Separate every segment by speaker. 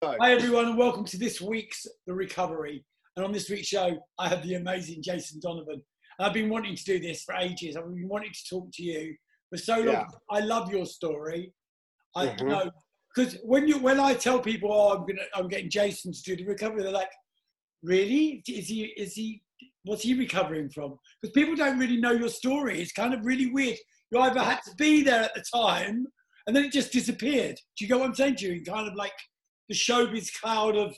Speaker 1: Hi, everyone, and welcome to this week's The Recovery. And on this week's show, I have the amazing Jason Donovan. And I've been wanting to do this for ages. I've been wanting to talk to you for so long.
Speaker 2: Yeah.
Speaker 1: I love your story. I
Speaker 2: Mhm.
Speaker 1: know because when you when I tell people, oh, I'm gonna I'm getting Jason to do the recovery, they're like, really? Is he is he what's he recovering from? Because people don't really know your story. It's kind of really weird. You either had to be there at the time, and then it just disappeared. Do you get what I'm saying to you? Kind of like the showbiz cloud of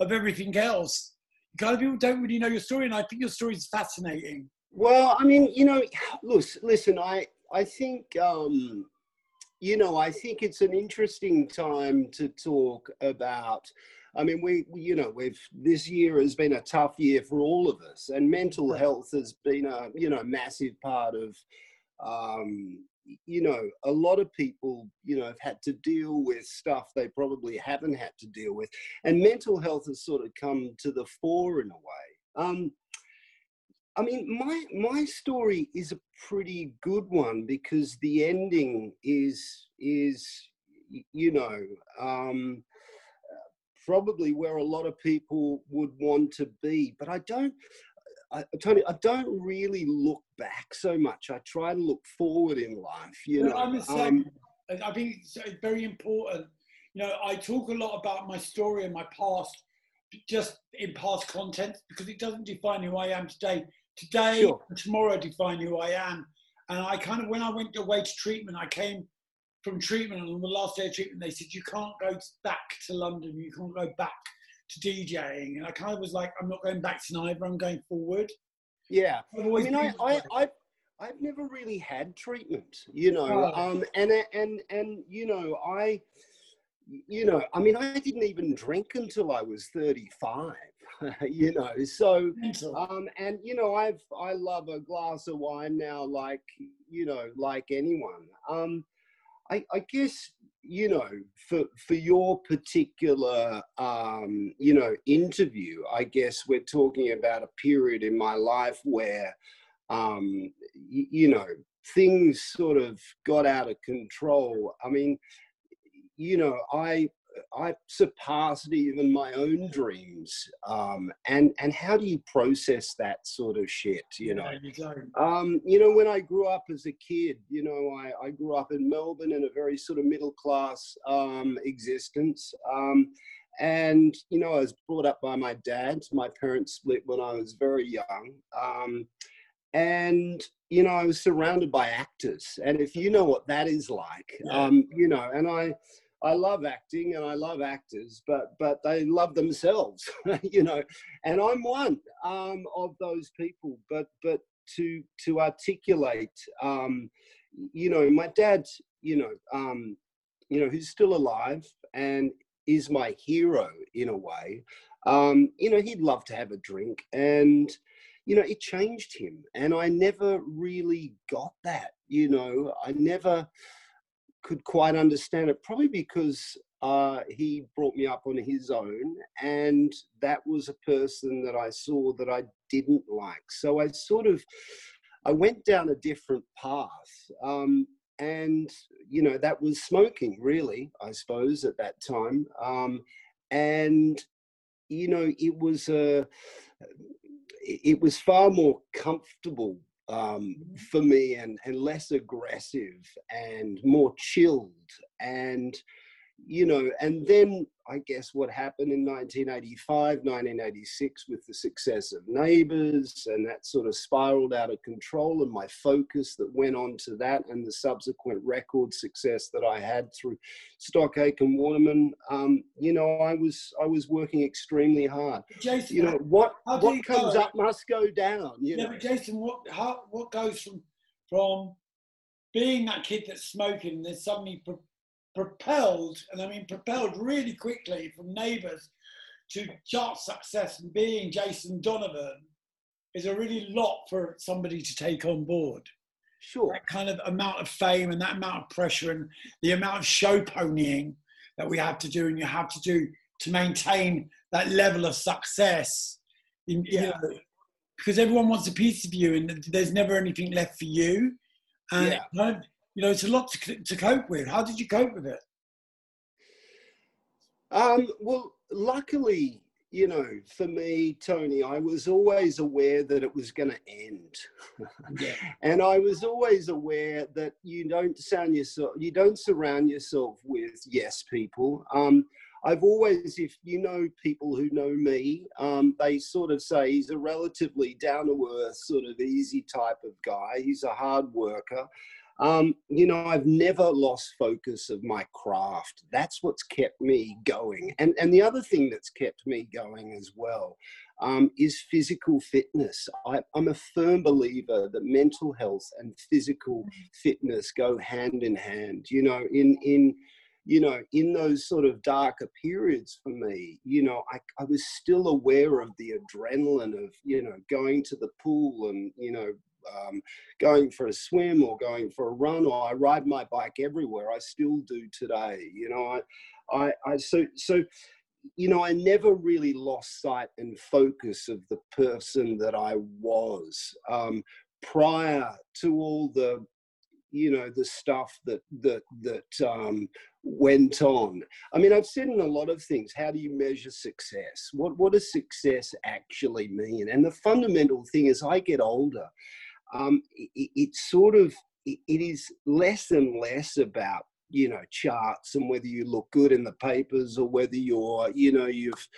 Speaker 1: of everything else. Kind of people don't really know your story, and I think your story is fascinating.
Speaker 2: Well, I mean, you know, listen, listen I, I think, um, you know, I think it's an interesting time to talk about. I mean, we, we, you know, we've this year has been a tough year for all of us, and mental health has been a, you know, massive part of, um, you know, a lot of people, you know, have had to deal with stuff they probably haven't had to deal with, and mental health has sort of come to the fore in a way. Um, I mean, my my story is a pretty good one because the ending is is you know um, probably where a lot of people would want to be. But I don't, I, Tony, I don't really look back so much. I try to look forward in life. You know,
Speaker 1: I'm the
Speaker 2: Um.
Speaker 1: I think it's it's very important. You know, I talk a lot about my story and my past, just in past content, because it doesn't define who I am today. Today
Speaker 2: Sure.
Speaker 1: and tomorrow define who I am. And I kind of, when I went away to treatment, I came from treatment, and on the last day of treatment, they said, You can't go back to London, you can't go back to DJing. And I kind of was like, I'm not going back to neither, I'm going forward.
Speaker 2: yeah.
Speaker 1: I've
Speaker 2: I mean, I, I. I, I've never really had treatment, you know,
Speaker 1: Oh.
Speaker 2: um, and and and you know, I, you know, I mean, I didn't even drink until I was thirty-five, you know, so. Um, and you know, I've I love a glass of wine now, like you know, like anyone. Um, I, I guess you know, for for your particular um, you know interview, I guess we're talking about a period in my life where, um, y- you know, things sort of got out of control. I mean, you know, I I surpassed even my own dreams. Um, and and how do you process that sort of shit? You know.
Speaker 1: No, you.
Speaker 2: Um, you know, when I grew up as a kid, you know, I, I grew up in Melbourne in a very sort of middle class um, existence. Um, and, you know, I was brought up by my dad. My parents split when I was very young. Um, and, you know, I was surrounded by actors. And if you know what that is like,
Speaker 1: Yeah.
Speaker 2: um, you know, and I, I love acting and I love actors, but but they love themselves, you know, and I'm one um, of those people. But but to to articulate, um, you know, my dad, you know, um, you know, who's still alive and is my hero in a way. Um, you know, he'd love to have a drink, and you know, it changed him, and I never really got that. You know, I never could quite understand it, probably because uh, he brought me up on his own, and that was a person that I saw that I didn't like. So I sort of, I went down a different path, um, and you know that was smoking, really, I suppose, at that time, um, and you know it was a, it was far more comfortable um, for me and, and less aggressive and more chilled. And you know and then i guess what happened in 1985 1986 with the success of neighbors and that sort of spiraled out of control and my focus that went on to that and the subsequent record success that i had through stock aitken waterman um, you know i was i was working extremely hard
Speaker 1: Jason,
Speaker 2: you know what
Speaker 1: how do you
Speaker 2: what comes
Speaker 1: go?
Speaker 2: up must go down you
Speaker 1: yeah,
Speaker 2: know
Speaker 1: but Jason, what how what goes from from being that kid that's smoking and then suddenly pro- propelled, and I mean propelled really quickly from neighbours to chart success and being Jason Donovan is a really lot for somebody to take on board.
Speaker 2: sure
Speaker 1: That kind of amount of fame and that amount of pressure and the amount of show ponying that we have to do and you have to do to maintain that level of success. In, you
Speaker 2: Yeah.
Speaker 1: know, because everyone wants a piece of you and there's never anything left for you. And
Speaker 2: Yeah.
Speaker 1: it kind of, you know, it's a lot to, to cope with. How did you cope with it?
Speaker 2: Um, well, luckily, you know, for me, Tony, I was always aware that it was going to end, yeah. and I was always aware that you don't sound yourself, you don't surround yourself with yes people. Um, I've always, if you know people who know me, um, they sort of say he's a relatively down to earth, sort of easy type of guy. He's a hard worker. Um, you know, I've never lost focus of my craft. That's what's kept me going. And, and the other thing that's kept me going as well um, is physical fitness. I, I'm a firm believer that mental health and physical fitness go hand in hand. You know, in, in, you know, in those sort of darker periods for me, you know, I, I was still aware of the adrenaline of, you know, going to the pool and, you know, um, going for a swim or going for a run or I ride my bike everywhere. I still do today. You know, I, I, I so, so, you know, I never really lost sight and focus of the person that I was um, prior to all the you know the stuff that that that um, went on. I mean, I've said in a lot of things, how do you measure success? What what does success actually mean? And the fundamental thing is, I get older, um, it, it's sort of it, it is less and less about you know charts and whether you look good in the papers or whether you're you know you've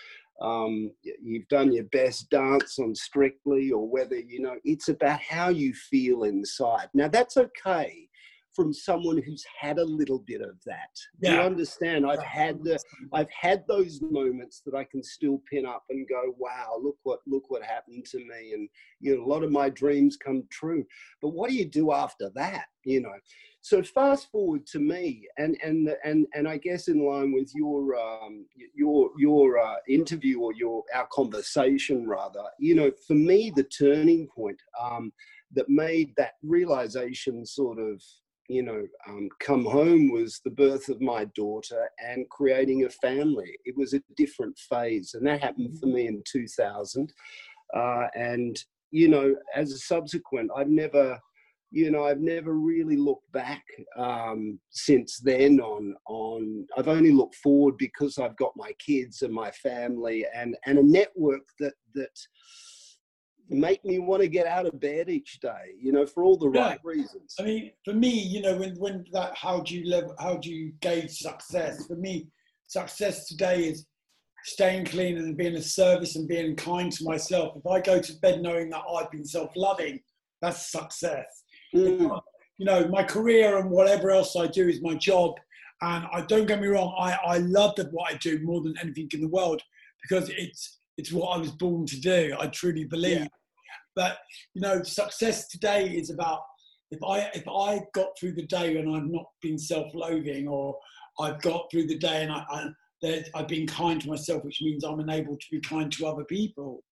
Speaker 2: um, you've done your best dance on Strictly or whether, you know, it's about how you feel inside. Now, that's okay from someone who's had a little bit of that. Yeah. You understand? I've had the, I've had those moments that I can still pin up and go, wow, look what look what happened to me, and you know, a lot of my dreams come true. But what do you do after that? You know. So fast forward to me, and and and and I guess in line with your um, your your uh, interview or your our conversation rather, you know, for me the turning point um, that made that realization sort of you know, um, come home was the birth of my daughter and creating a family. It was a different phase, and that happened for me in 2000. Uh, and you know, as a subsequent, I've never, you know, I've never really looked back um, since then. On on, I've only looked forward because I've got my kids and my family and and a network that that make me want to get out of bed each day you know for all the yeah. right reasons.
Speaker 1: I mean for me you know when when that how do you live how do you gauge success? For me success today is staying clean and being a service and being kind to myself. If i go to bed knowing that i've been self-loving that's success. Mm. you know my career and whatever else i do is my job. And i don't get me wrong i i love that what i do more than anything in the world because it's it's what I was born to do. I truly believe. Yeah. But you know, success today is about if I if I got through the day and I've not been self-loathing, or I've got through the day and I, I I've been kind to myself, which means I'm enabled to be kind to other people.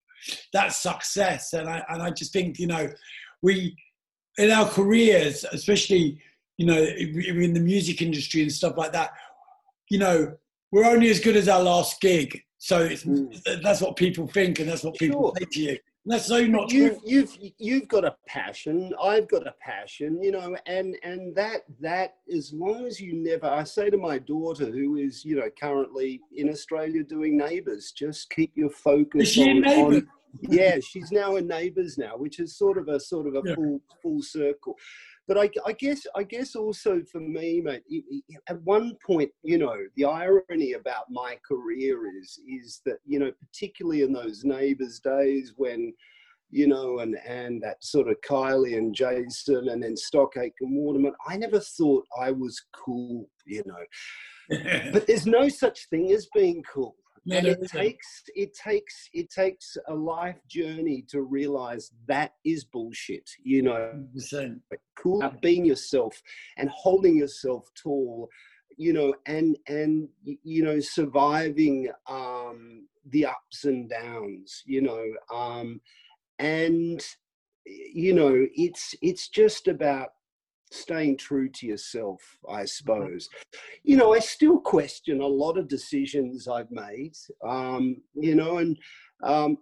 Speaker 1: That's success, and I and I just think you know, we in our careers, especially you know in the music industry and stuff like that, you know, we're only as good as our last gig. So mm. that's what people think, and that's what people sure. say to you. That's so not
Speaker 2: you've, true. You've you've got a passion. I've got a passion, you know, and and that that as long as you never. I say to my daughter, who is you know currently in Australia doing Neighbours, just keep your focus.
Speaker 1: Is she on, on
Speaker 2: yeah, she's now in Neighbours now, which is sort of a sort of a yeah. full full circle but I, I, guess I guess also for me, mate, at one point, you know, the irony about my career is is that you know, particularly in those neighbours days when, you know, and and that sort of Kylie and Jason and then Stock Aitken Waterman, I never thought I was cool, you know. but there's no such thing as being cool and it takes it takes it takes a life journey to realize that is bullshit you know? 100%. cool being yourself and holding yourself tall you know and and you know surviving um the ups and downs you know? Um and you know it's it's just about staying true to yourself, I mm-hmm. suppose. You know, I still question a lot of decisions I've made. Um, you know, and um,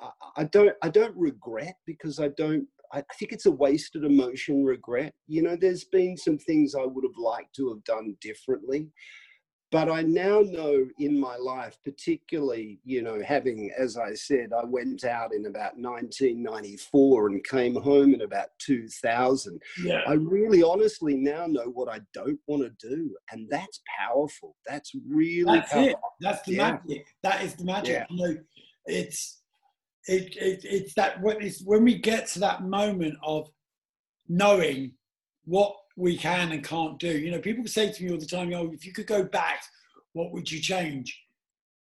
Speaker 2: I, I, don't I don't regret because I don't. I think it's a wasted emotion. Regret. You know, there's been some things I would have liked to have done differently, but I now know in my life, particularly, you know, having, as I said, I went out in about 1994 and came home in about 2000.
Speaker 1: Yeah.
Speaker 2: I really honestly now know what I don't want to do. And that's powerful. That's really
Speaker 1: That's
Speaker 2: powerful.
Speaker 1: it. That's the
Speaker 2: Yeah.
Speaker 1: magic. That is the magic.
Speaker 2: Yeah.
Speaker 1: You know, it's it, it it's that when it's when we get to that moment of knowing what we can and can't do. You know, people say to me all the time, "Oh, if you could go back, what would you change?"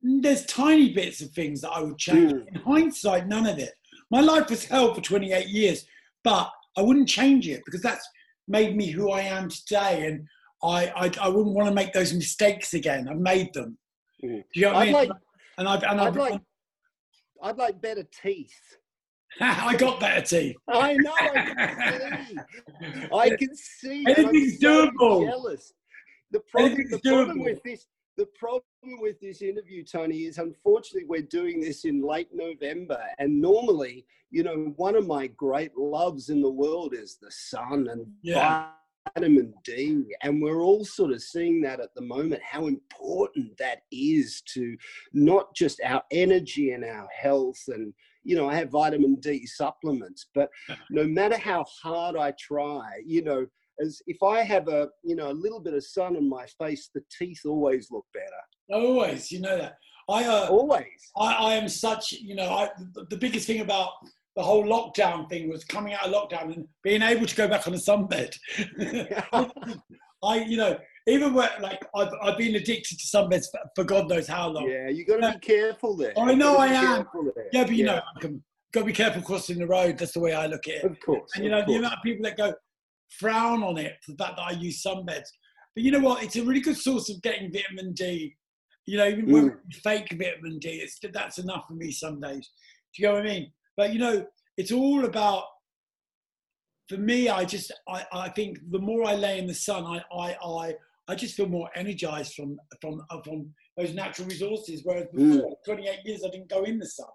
Speaker 1: Mm, There's tiny bits of things that I would change.
Speaker 2: Mm.
Speaker 1: In hindsight, none of it. My life was hell for 28 years, but I wouldn't change it because that's made me who I am today, and I I, I wouldn't want to make those mistakes again. I've made them.
Speaker 2: Mm.
Speaker 1: Do you know what I
Speaker 2: I'd
Speaker 1: mean?
Speaker 2: like,
Speaker 1: and I've and
Speaker 2: I'd
Speaker 1: I've,
Speaker 2: like, I'd like better teeth.
Speaker 1: I got better teeth.
Speaker 2: I know. I can see. I can see.
Speaker 1: Anything's
Speaker 2: so
Speaker 1: doable.
Speaker 2: Jealous. The problem, the problem
Speaker 1: doable.
Speaker 2: with this, the problem with this interview, Tony, is unfortunately we're doing this in late November, and normally, you know, one of my great loves in the world is the sun and
Speaker 1: Yeah.
Speaker 2: vitamin D, and we're all sort of seeing that at the moment. How important that is to not just our energy and our health and you know, I have vitamin D supplements, but no matter how hard I try, you know, as if I have a, you know, a little bit of sun on my face, the teeth always look better.
Speaker 1: Always, you know that. I uh,
Speaker 2: Always.
Speaker 1: I, I am such, you know, I, the, the biggest thing about the whole lockdown thing was coming out of lockdown and being able to go back on a sunbed. I, you know, even where like I've, I've been addicted to sunbeds for, for God knows how long.
Speaker 2: yeah, you got to be careful there.
Speaker 1: I know I am. Yeah, but you know, I can, got to be careful crossing the road. That's the way I look at it.
Speaker 2: of course.
Speaker 1: And you know, the amount of people that go frown on it for the fact that I use sunbeds. But you know what? It's a really good source of getting vitamin D. You know, even when
Speaker 2: Mm.
Speaker 1: fake vitamin D, it's that's enough for me some days. Do you know what I mean? But you know, it's all about. For me, I just I, I think the more I lay in the sun, I I I, I just feel more energized from from uh, from those natural resources. Whereas before 28 years, I didn't go in the sun.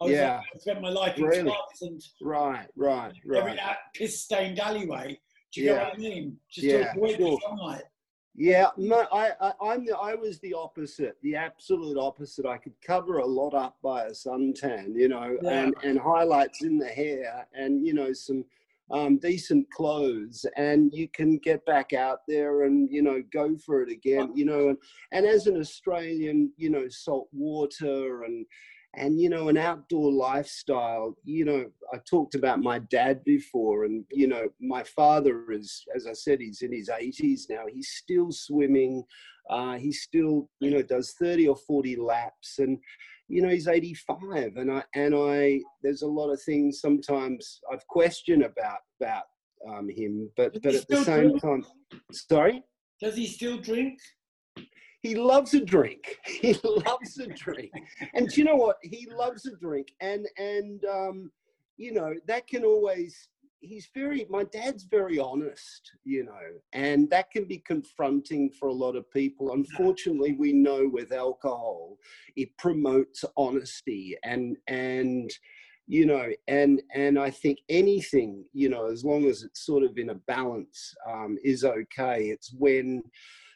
Speaker 1: I was
Speaker 2: Mm. Yeah.
Speaker 1: I spent my life in
Speaker 2: Really?
Speaker 1: and
Speaker 2: Right, right,
Speaker 1: every
Speaker 2: right.
Speaker 1: that piss stained alleyway. Do you
Speaker 2: Yeah.
Speaker 1: know what I mean? Just
Speaker 2: Yeah,
Speaker 1: to avoid
Speaker 2: sure.
Speaker 1: the sunlight.
Speaker 2: Yeah, no, I, I, I'm the, I was the opposite, the absolute opposite. I could cover a lot up by a suntan, you know,
Speaker 1: Yeah.
Speaker 2: and, and highlights in the hair, and you know some um, decent clothes, and you can get back out there and you know go for it again, you know. And, and as an Australian, you know, salt water and and you know an outdoor lifestyle you know i talked about my dad before and you know my father is as i said he's in his 80s now he's still swimming uh, he still you know does 30 or 40 laps and you know he's 85 and i and i there's a lot of things sometimes i've questioned about about um, him but
Speaker 1: Does
Speaker 2: but at the same
Speaker 1: drink?
Speaker 2: time sorry
Speaker 1: Does he still drink?
Speaker 2: he loves a drink. He loves a drink. And do you know what? He loves a drink. And and um, you know, that can always he's very my dad's very honest, you know, and that can be confronting for a lot of people. Unfortunately, we know with alcohol, it promotes honesty and and you know and and i think anything you know as long as it's sort of in a balance um, is okay it's when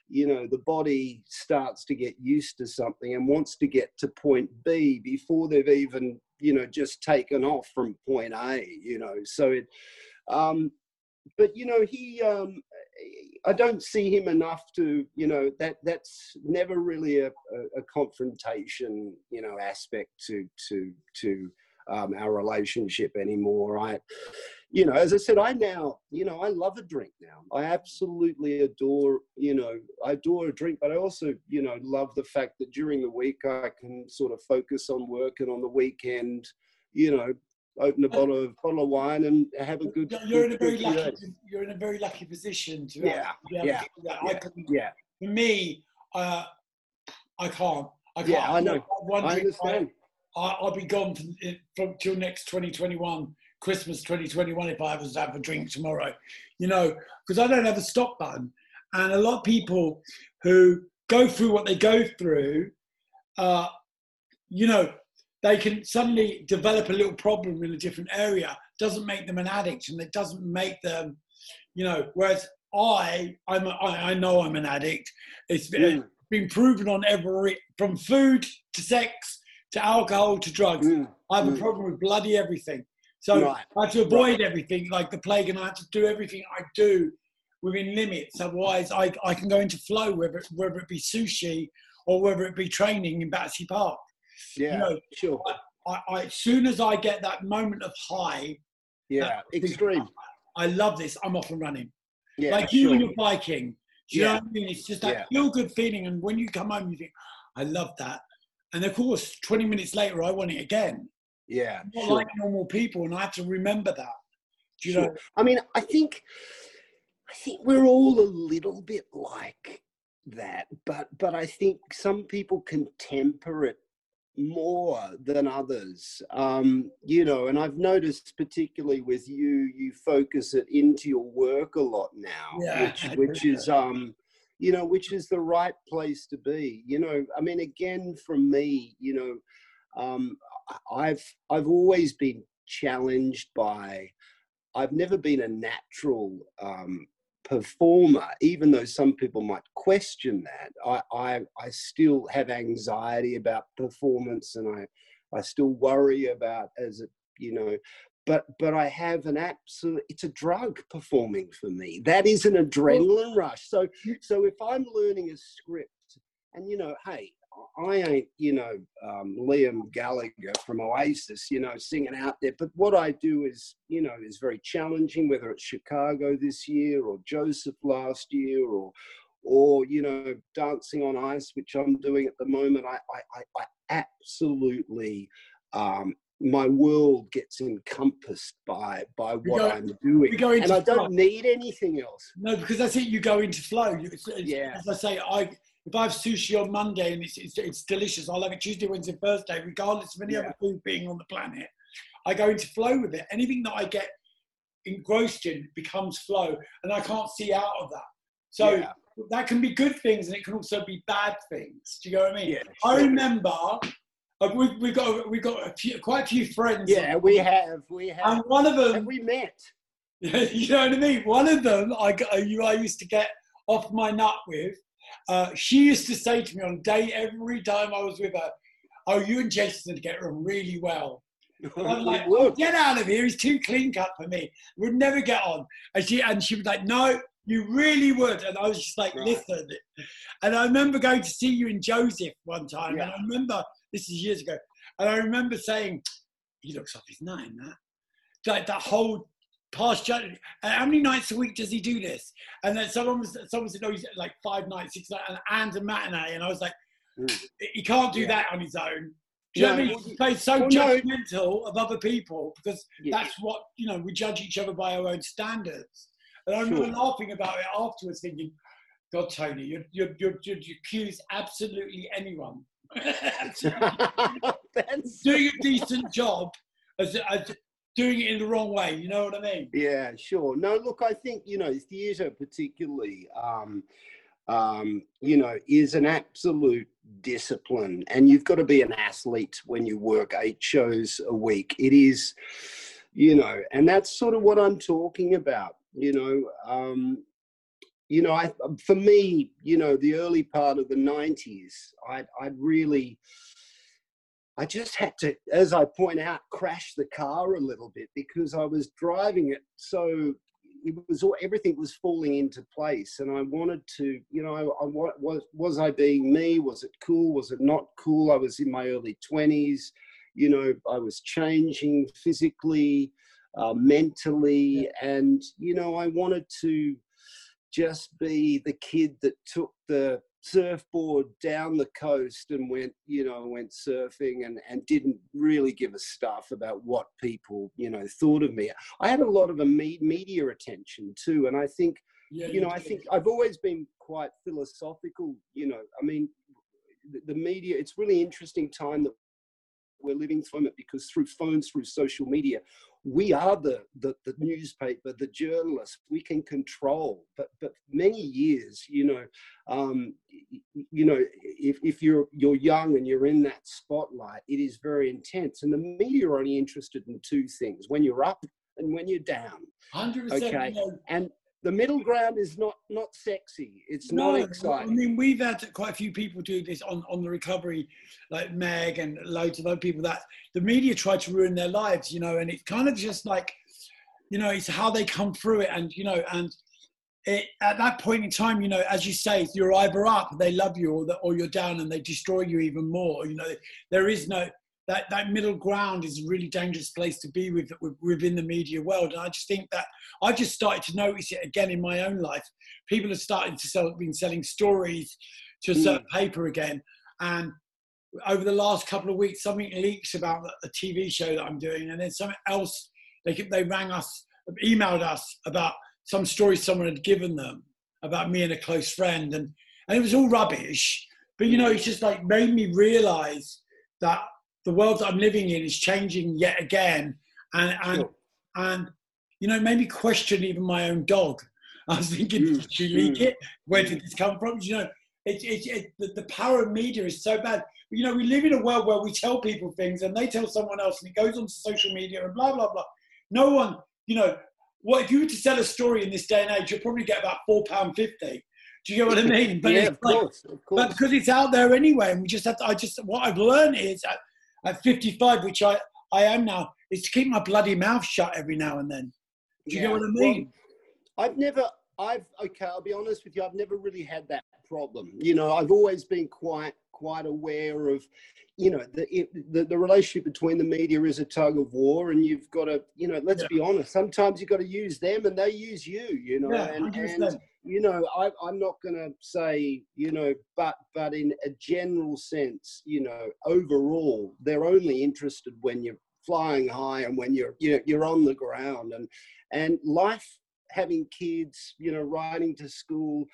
Speaker 2: you know the body starts to get used to something and wants to get to point b before they've even you know just taken off from point a you know so it um but you know he um i don't see him enough to you know that that's never really a, a, a confrontation you know aspect to to to um, our relationship anymore. I you know, as I said, I now, you know, I love a drink now. I absolutely adore, you know, I adore a drink, but I also, you know, love the fact that during the week I can sort of focus on work and on the weekend, you know, open a bottle of bottle of wine and have a good.
Speaker 1: You're in a very lucky.
Speaker 2: day.
Speaker 1: You're in a very lucky position to.
Speaker 2: Yeah, yeah,
Speaker 1: to do that. I
Speaker 2: yeah,
Speaker 1: couldn't.
Speaker 2: Yeah,
Speaker 1: For me, uh, I can't. I can't.
Speaker 2: Yeah, I know. I understand.
Speaker 1: I, I'll be gone from, from till next 2021, Christmas 2021, if I was to have a drink tomorrow, you know, because I don't have a stop button. And a lot of people who go through what they go through, uh, you know, they can suddenly develop a little problem in a different area. Doesn't make them an addict, and it doesn't make them, you know. Whereas I, I'm, a, I, I know I'm an addict. It's
Speaker 2: Mm.
Speaker 1: been proven on every from food to sex to alcohol to drugs.
Speaker 2: Mm,
Speaker 1: I have a
Speaker 2: mm.
Speaker 1: problem with bloody everything. So
Speaker 2: Right.
Speaker 1: I had to avoid everything like the plague, and I had to do everything I do within limits. Otherwise, I, I can go into flow, whether it, whether it be sushi or whether it be training in Battersea Park.
Speaker 2: Yeah,
Speaker 1: know,
Speaker 2: sure.
Speaker 1: I, I, as soon as I get that moment of high,
Speaker 2: Yeah, extreme.
Speaker 1: I love this. I'm off and running.
Speaker 2: Yeah,
Speaker 1: like you
Speaker 2: sure.
Speaker 1: you're biking. Do you know what I mean? It's just that
Speaker 2: Yeah.
Speaker 1: feel good feeling. And when you come home, you think, I love that. And of course, 20 minutes later, I want it again.
Speaker 2: Yeah,
Speaker 1: not
Speaker 2: sure.
Speaker 1: like normal people, and I have to remember that. Do you know?
Speaker 2: I mean, I think, I think we're all a little bit like that, but but I think some people can temper it more than others. Um, you know, and I've noticed particularly with you, you focus it into your work a lot now,
Speaker 1: Yeah,
Speaker 2: which which is um, you know, which is the right place to be. You know, I mean, again, from me, you know, um, I've I've always been challenged by. I've never been a natural um, performer, even though some people might question that. I, I I still have anxiety about performance, and I I still worry about as it you know. But but I have an absolute. It's a drug performing for me. That is an adrenaline rush. So so if I'm learning a script, and you know, hey, I ain't, you know, um, Liam Gallagher from Oasis, you know, singing out there. But what I do is, you know, is very challenging. Whether it's Chicago this year or Joseph last year, or, or you know, Dancing on Ice, which I'm doing at the moment. I, I, I, I absolutely, um, my world gets encompassed by by what
Speaker 1: go-
Speaker 2: I'm doing,
Speaker 1: we go into
Speaker 2: and I
Speaker 1: flow.
Speaker 2: don't need anything else.
Speaker 1: No, because that's it. You go into flow. You,
Speaker 2: Yeah.
Speaker 1: As I say, I if I have sushi on Monday and it's, it's, it's delicious, I'll have it Tuesday, Wednesday, Thursday, regardless of any
Speaker 2: Yeah.
Speaker 1: other food being on the planet. I go into flow with it. Anything that I get engrossed in becomes flow, and I can't see out of that. So
Speaker 2: Yeah.
Speaker 1: that can be good things, and it can also be bad things. Do you know what I mean?
Speaker 2: Yeah,
Speaker 1: I remember uh, we've, we've got we've got a few, quite a few friends.
Speaker 2: Yeah, we have, we have.
Speaker 1: And one of them,
Speaker 2: Have we met?
Speaker 1: you know what I mean? One of them I, got- you I used to get off my nut with. Uh, she used to say to me on date every time I was with her, "Oh, you and Jason get on really well." I'm like, "Oh, "Get out of here! He's too clean cut for me. We'd never get on." And she and she was like, "No, you really would." And I was just like,
Speaker 2: Right.
Speaker 1: "Listen." And I remember going to see you in Joseph one time, and I remember this is years ago, and I remember saying, "He looks off his in that." Like that whole past judgment. How many nights a week does he do this? And then someone was someone said, "No, he's like five nights, six nights, and, and a matinee." And I was like,
Speaker 2: Mm.
Speaker 1: "He can't do
Speaker 2: Yeah.
Speaker 1: that on his own." Do you know what I mean? He plays so
Speaker 2: well, no.
Speaker 1: judgmental of other people because
Speaker 2: Yeah.
Speaker 1: that's what you know. We judge each other by our own standards. And I remember
Speaker 2: Sure.
Speaker 1: laughing about it afterwards, thinking, "God, Tony, you you you you accuse absolutely anyone." Doing a decent job as, as doing it in the wrong way. You know what I mean?
Speaker 2: yeah, sure. No, look, I think you know theatre particularly, um, um, you know, is an absolute discipline, and you've got to be an athlete when you work eight shows a week. It is, you know, and that's sort of what I'm talking about. You know, um, you know, I for me, you know, the early part of the '90s, I I really. I just had to, as I point out, crash the car a little bit because I was driving it so it was all everything was falling into place, and I wanted to, you know, I, I wa- was was I being me? Was it cool? Was it not cool? I was in my early twenties, you know, I was changing physically, uh, mentally, and you know, I wanted to just be the kid that took the surfboard down the coast and went, you know, went surfing and, and didn't really give a stuff about what people, you know, thought of me. I had a lot of a me- media attention too. And I think,
Speaker 1: Yeah,
Speaker 2: you know, I think I've always been quite philosophical, you know, I mean, the, the media, it's really interesting time that we're living through it because through phones, through social media, we are the, the, the newspaper, the journalist. We can control, but but many years, you know, um, you know, if, if you're you're young and you're in that spotlight, it is very intense. And the media are only interested in two things: when you're up and when you're down.
Speaker 1: 100%.
Speaker 2: Okay. And the middle ground is not not sexy. It's no, not exciting.
Speaker 1: I mean, we've had quite a few people do this on on the recovery, like Meg and loads of other people that the media try to ruin their lives, you know, and it's kind of just like, you know, it's how they come through it, and you know, and it, at that point in time, you know, as you say, you're either up, they love you, or, the, or you're down and they destroy you even more. You know, there is no that that middle ground is a really dangerous place to be with, with, within the media world. And I just think that I just started to notice it again in my own life. People have started to sell, been selling stories to a hmm. certain mm. paper again, and over the last couple of weeks, something leaks about a TV show that I'm doing, and then something else. They they rang us, emailed us about some story someone had given them about me and a close friend, and and it was all rubbish. But you know, it's just like made me realize that the world that I'm living in is changing yet again, and and sure. and you know, it made me question even my own dog. I was thinking, mm, did you leak mm. it? Where did this come from? You know, it, it, it, the, the power of media is so bad. You know, we live in a world where we tell people things and they tell someone else, and it goes onto social media and blah blah blah. No one, you know, what if you were to sell a story in this day and age, you'll probably get about four pound fifty. Do you get what I mean?
Speaker 2: But yeah, of like, course, of course.
Speaker 1: But because it's out there anyway, and we just have to. I just what I've learned is at 55, which I, I am now, is to keep my bloody mouth shut every now and then. Do you yeah. get what I mean?
Speaker 2: Well, I've never, I've, okay, I'll be honest with you, I've never really had that problem. You know, I've always been quite, quite aware of, you know, the, it, the, the relationship between the media is a tug of war, and you've got to, you know, let's yeah. be honest. Sometimes you've got to use them, and they use you. You know,
Speaker 1: yeah,
Speaker 2: and, and you know, I, I'm not going to say, you know, but but in a general sense, you know, overall, they're only interested when you're flying high and when you're you know, you're on the ground. And and life having kids you know riding to school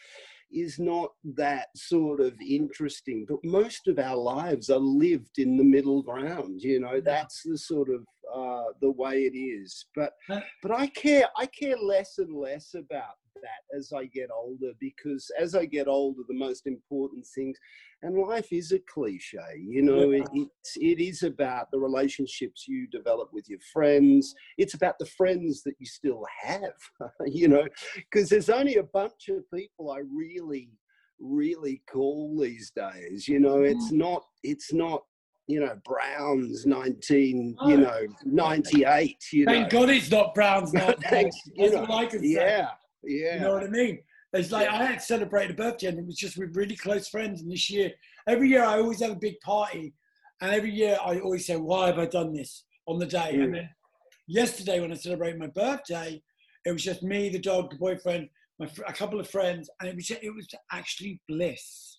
Speaker 2: is not that sort of interesting but most of our lives are lived in the middle ground you know that's the sort of uh, the way it is. But but i care i care less and less about that as I get older because as I get older, the most important things, and life is a cliche, you know, yeah. it, it's, it is about the relationships you develop with your friends. It's about the friends that you still have, you know, because there's only a bunch of people I really, really call these days, you know, it's mm. not, it's not you know, Browns 19, oh. you know, 98. You
Speaker 1: Thank
Speaker 2: know.
Speaker 1: God it's not Browns 98. you know,
Speaker 2: yeah, yeah.
Speaker 1: You know what I mean? It's like yeah. I had to celebrate a birthday and it was just with really close friends. And this year, every year I always have a big party. And every year I always say, why have I done this on the day? Mm. And then yesterday when I celebrated my birthday, it was just me, the dog, the boyfriend, my, a couple of friends. And it was, it was actually bliss.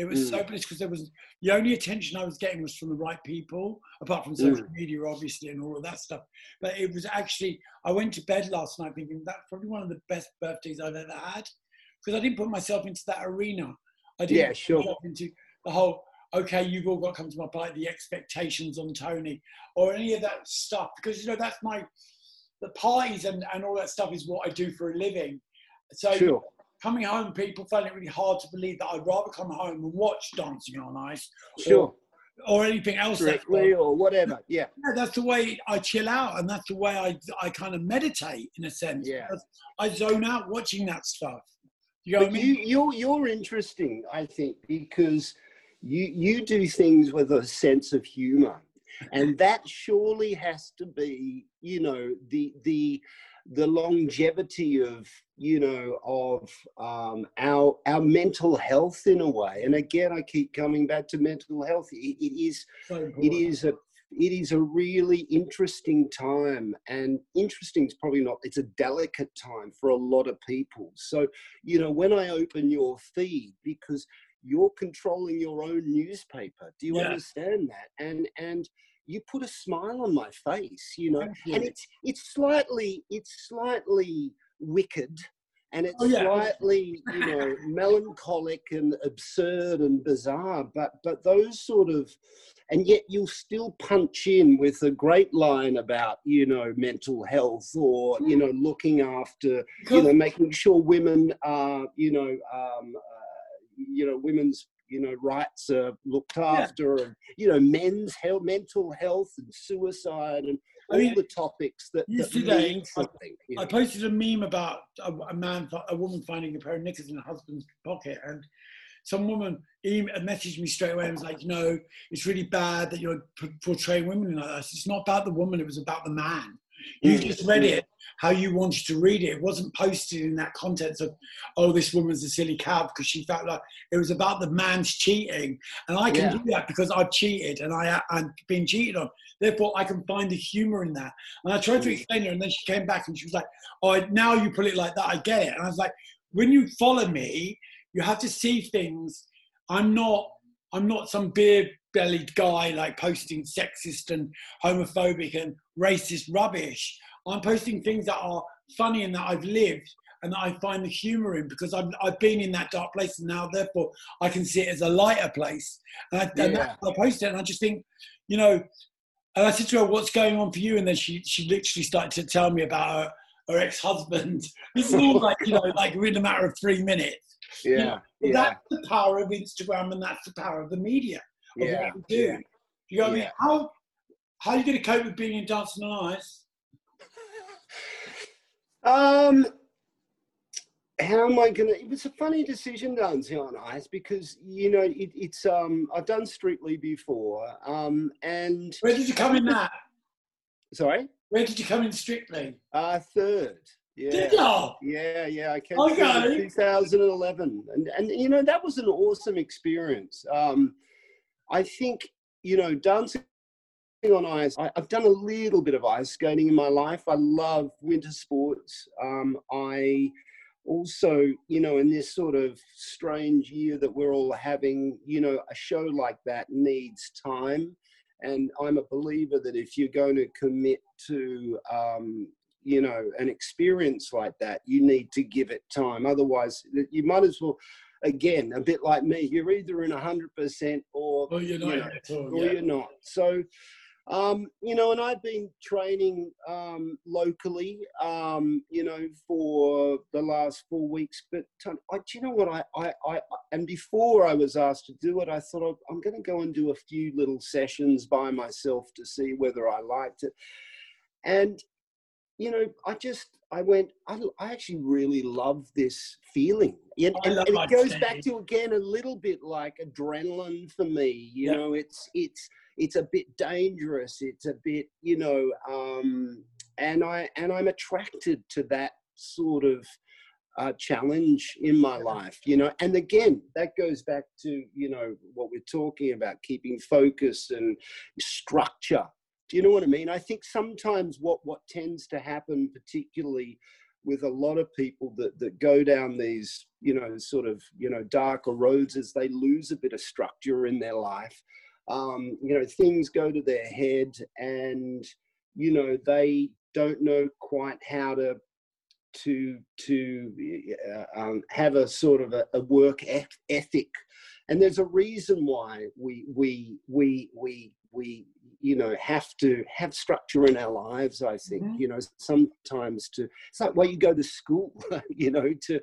Speaker 1: It was mm. so blissful because there was the only attention I was getting was from the right people, apart from social mm. media, obviously, and all of that stuff. But it was actually, I went to bed last night thinking that's probably one of the best birthdays I've ever had because I didn't put myself into that arena. I didn't
Speaker 2: yeah, sure.
Speaker 1: into the whole, okay, you've all got to come to my party, the expectations on Tony, or any of that stuff, because, you know, that's my, the parties and, and all that stuff is what I do for a living. So sure coming home, people find it really hard to believe that I'd rather come home and watch Dancing on Ice.
Speaker 2: Sure.
Speaker 1: Or, or anything else.
Speaker 2: Strictly or whatever. Yeah.
Speaker 1: yeah. That's the way I chill out and that's the way I, I kind of meditate in a sense.
Speaker 2: Yeah.
Speaker 1: I zone out watching that stuff. You know
Speaker 2: but I mean? you, you're, you're interesting, I think, because you, you do things with a sense of humor. And that surely has to be, you know, the, the, the longevity of you know of um, our our mental health in a way. And again i keep coming back to mental health. It, it is so it is a it is a really interesting time. And interesting is probably not it's a delicate time for a lot of people. So you know when i open your feed because you're controlling your own newspaper do you yeah. understand that? And and you put a smile on my face, you know, you. and it's it's slightly it's slightly wicked and it's oh, yeah. slightly you know melancholic and absurd and bizarre but but those sort of and yet you'll still punch in with a great line about you know mental health or you know looking after you know making sure women are you know um, uh, you know women's you know rights are looked after yeah. and you know men's health mental health and suicide and all
Speaker 1: mean,
Speaker 2: the topics that, that mean something. you
Speaker 1: I posted a meme about a, a man, a woman finding a pair of knickers in her husband's pocket, and some woman messaged me straight away and was like, "You know, it's really bad that you're portraying women like this. It's not about the woman; it was about the man. You
Speaker 2: Mm.
Speaker 1: just read it how you wanted to read it. It wasn't posted in that context of, oh, this woman's a silly cow because she felt like it was about the man's cheating, and I can
Speaker 2: Yeah.
Speaker 1: do that because I've cheated and I I'm being cheated on. Therefore, I can find the humor in that. And I tried to
Speaker 2: Mm.
Speaker 1: explain her, and then she came back and she was like, "Oh, now you put it like that, I get it." And I was like, "When you follow me, you have to see things. I'm not, I'm not some beer-bellied guy like posting sexist and homophobic and racist rubbish. I'm posting things that are funny and that I've lived." And that I find the humor in because I've, I've been in that dark place and now therefore I can see it as a lighter place. And I, and
Speaker 2: Yeah.
Speaker 1: that's why I post it and I just think, you know, and I said to her, "What's going on for you?" And then she she literally started to tell me about her, her ex-husband. This is all like you know, like in a matter of three minutes.
Speaker 2: Yeah,
Speaker 1: But
Speaker 2: yeah,
Speaker 1: That's the power of Instagram, and that's the power of the media. Of
Speaker 2: yeah,
Speaker 1: what we do.
Speaker 2: yeah.
Speaker 1: You know what I mean? How how are you going to cope with being in Dancing on Ice?
Speaker 2: Um, how am I gonna? It was a funny decision, dancing on ice, because you know it, it's um I've done Strictly before, um, and
Speaker 1: Where did you come in that?
Speaker 2: sorry,
Speaker 1: Where did you come in Strictly?
Speaker 2: uh, third. Yeah.
Speaker 1: Did you?
Speaker 2: Yeah, yeah, I came in 2011, and and you know that was an awesome experience. Um, I think you know dancing on ice. I, I've done a little bit of ice skating in my life. I love winter sports. Um, I also, you know, in this sort of strange year that we're all having, you know, a show like that needs time. And I'm a believer that if you're going to commit to, um, you know, an experience like that, you need to give it time. Otherwise, you might as well, again, a bit like me, you're either in 100% or,
Speaker 1: Oh, you're not
Speaker 2: you know,
Speaker 1: it at all.
Speaker 2: or
Speaker 1: Yeah.
Speaker 2: you're not. So, um, you know, and I've been training um, locally, um, you know, for the last four weeks. But um, I, do you know what? I, I, I, and before I was asked to do it, I thought "Oh, I'm going to go and do a few little sessions by myself to see whether I liked it. And you know, I just I went. I, I actually really love this feeling, and, and, and it goes back to again a little bit like adrenaline for me. You know, it's it's it's a bit dangerous. It's a bit you know, um, and I and I'm attracted to that sort of uh, challenge in my life. You know, and again that goes back to you know what we're talking about, keeping focus and structure do you know what I mean? I think sometimes what what tends to happen, particularly with a lot of people that that go down these you know sort of you know darker roads, is they lose a bit of structure in their life. Um, you know, things go to their head, and you know they don't know quite how to to to uh, um, have a sort of a, a work ethic. And there's a reason why we we we we we you know have to have structure in our lives i think
Speaker 1: Mhm.
Speaker 2: you know sometimes to it's like why you go to school you know to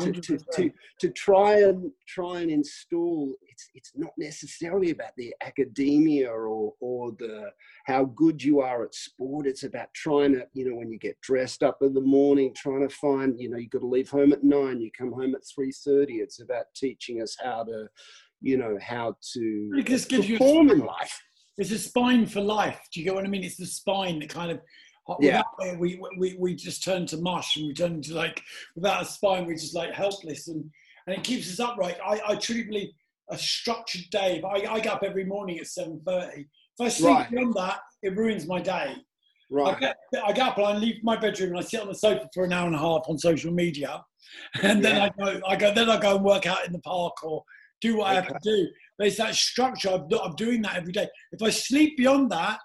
Speaker 2: to, to, to, to try and try and install it's it's not necessarily about the academia or or the how good you are at sport. It's about trying to you know when you get dressed up in the morning trying to find you know you've got to leave home at nine you come home at 3.30 it's about teaching us how to you know how to
Speaker 1: It just gives you a
Speaker 2: perform in life
Speaker 1: It's a spine for life. Do you get what I mean? It's the spine that kind of.
Speaker 2: Uh, yeah.
Speaker 1: Without it, we, we, we just turn to mush and we turn into like, without a spine, we're just like helpless and, and it keeps us upright. I, I truly believe a structured day, I, I get up every morning at 7.30. If I sleep
Speaker 2: Right.
Speaker 1: beyond that, it ruins my day. I
Speaker 2: right
Speaker 1: get, I get up and I leave my bedroom and I sit on the sofa for an hour and a half on social media, and then
Speaker 2: Yeah.
Speaker 1: I go, I go, then I go and work out in the park or do what I have to do. But it's that structure of, of doing that every day. If I sleep beyond that,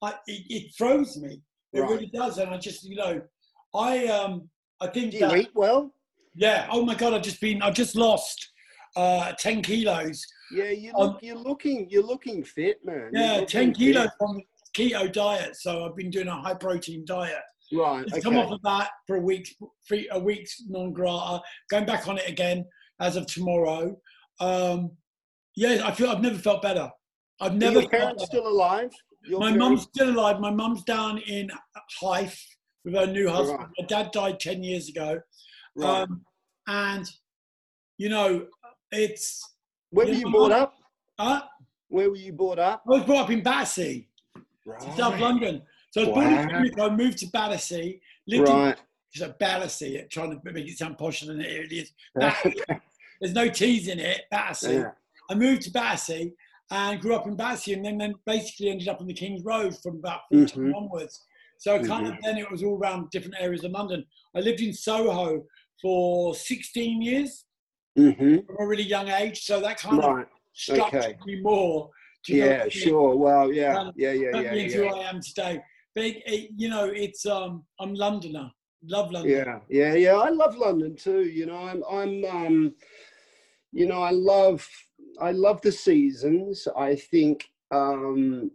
Speaker 1: I, it, it throws me. It
Speaker 2: Right.
Speaker 1: really does, and I just, you know, I um, I think
Speaker 2: do you
Speaker 1: that
Speaker 2: eat well
Speaker 1: yeah. Oh my God, I've just been, I've just lost uh, ten kilos.
Speaker 2: yeah you
Speaker 1: Um,
Speaker 2: look you're looking you're looking fit man
Speaker 1: Yeah, ten
Speaker 2: fit.
Speaker 1: kilos on the keto diet. So I've been doing a high protein diet.
Speaker 2: right
Speaker 1: Just
Speaker 2: okay.
Speaker 1: come off of that for a week, three, a week's non grata, going back on it again as of tomorrow. Um, yeah, I feel I've never felt better. I've
Speaker 2: Are
Speaker 1: never
Speaker 2: your
Speaker 1: felt
Speaker 2: parents still alive You're
Speaker 1: My mum's still alive. My mum's down in Hythe with her new husband.
Speaker 2: Right.
Speaker 1: My dad died 10 years ago.
Speaker 2: right.
Speaker 1: Um, and, you know, it's,
Speaker 2: Where were you brought up?
Speaker 1: uh,
Speaker 2: Where were you brought up?
Speaker 1: I was brought up in Battersea,
Speaker 2: Right.
Speaker 1: South London. So I was born in I moved to Battersea, lived in
Speaker 2: Right.
Speaker 1: so Battersea, trying to make it sound posher than it really is. There's no T's in it, Battersea.
Speaker 2: Yeah.
Speaker 1: I moved to Battersea and grew up in Battersea and then, then basically ended up on the King's Road from about 14
Speaker 2: Mhm.
Speaker 1: onwards. So kind of then it was all around different areas of London. I lived in Soho for 16 years
Speaker 2: hmm
Speaker 1: from a really young age. So that kind of
Speaker 2: Right.
Speaker 1: structured
Speaker 2: okay.
Speaker 1: me more. Do you know
Speaker 2: Yeah.
Speaker 1: what I mean?
Speaker 2: Sure. Well. Yeah.
Speaker 1: Kind of
Speaker 2: Yeah. Yeah. Yeah.
Speaker 1: into who I am today. But it, it- you know, it's um, I'm Londoner. Love London.
Speaker 2: Yeah. Yeah. Yeah. I love London too. You know, I'm. I'm. Um. You know, I love. I love the seasons. I think. Um.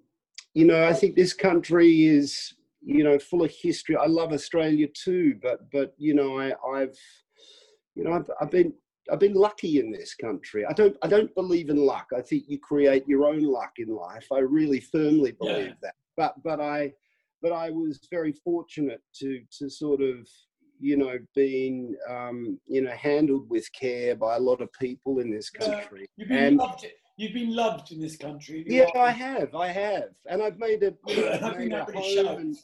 Speaker 2: You know, I think this country is. You know, full of history. I love Australia too, but but you know, I I've. You know, I've, I've been I've been lucky in this country. I don't I don't believe in luck. I think you create your own luck in life. I really firmly believe
Speaker 1: Yeah.
Speaker 2: that. But but I but I was very fortunate to to sort of you know being um, you know handled with care by a lot of people in this
Speaker 1: Yeah.
Speaker 2: country.
Speaker 1: You've been
Speaker 2: And
Speaker 1: loved. You've been loved in this country. You
Speaker 2: yeah,
Speaker 1: are-
Speaker 2: I have, I have, and I've made a you know,
Speaker 1: I
Speaker 2: I've
Speaker 1: think
Speaker 2: made a
Speaker 1: that
Speaker 2: home and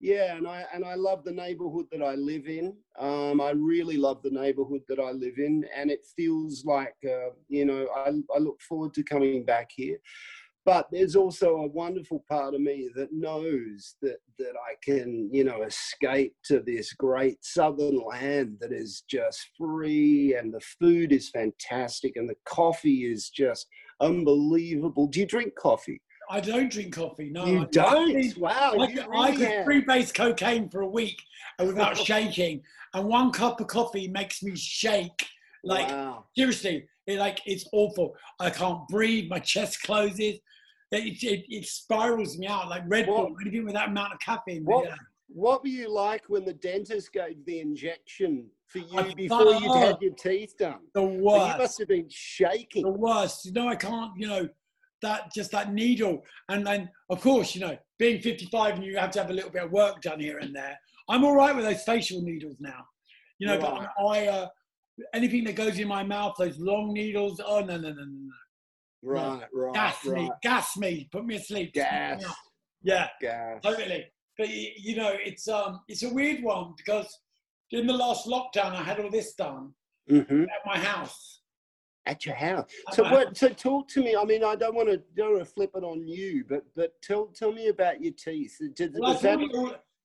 Speaker 2: yeah, and I and I love the neighborhood that I live in. Um, I really love the neighborhood that I live in, and it feels like uh, you know I, I look forward to coming back here. But there's also a wonderful part of me that knows that that I can you know escape to this great southern land that is just free, and the food is fantastic, and the coffee is just unbelievable. Do you drink coffee?
Speaker 1: I don't drink coffee. No,
Speaker 2: you
Speaker 1: I
Speaker 2: don't.
Speaker 1: I,
Speaker 2: wow,
Speaker 1: I,
Speaker 2: you
Speaker 1: could- I
Speaker 2: really
Speaker 1: could
Speaker 2: have.
Speaker 1: freebase cocaine for a week without shaking, and one cup of coffee makes me shake. Like
Speaker 2: wow.
Speaker 1: seriously, it, like it's awful. I can't breathe. My chest closes. It, it, it spirals me out like Red Bull.
Speaker 2: What?
Speaker 1: Anything with that amount of caffeine.
Speaker 2: What,
Speaker 1: yeah.
Speaker 2: what were you like when the dentist gave the injection for
Speaker 1: I
Speaker 2: you before you'd had your teeth done?
Speaker 1: The
Speaker 2: So you
Speaker 1: worst.
Speaker 2: must have been shaking.
Speaker 1: the worst. You know, I can't, you know, that just that needle. And then, of course, you know, being 55 and you have to have a little bit of work done here and there. I'm all right with those facial needles now. You know,
Speaker 2: Right.
Speaker 1: but I, uh, anything that goes in my mouth, those long needles, oh, no, no, no, no, no.
Speaker 2: Right, right,
Speaker 1: Gas me,
Speaker 2: right.
Speaker 1: gas me, put me asleep.
Speaker 2: Gas,
Speaker 1: Yeah,
Speaker 2: gas.
Speaker 1: totally. But, you know, it's, um, it's a weird one because in the last lockdown, I had all this done
Speaker 2: hmm
Speaker 1: at my house.
Speaker 2: At your house.
Speaker 1: At
Speaker 2: So what? So talk to me. I mean, I don't want to don't want to flip it on you, but but tell tell me about your teeth. Did,
Speaker 1: Well,
Speaker 2: was that,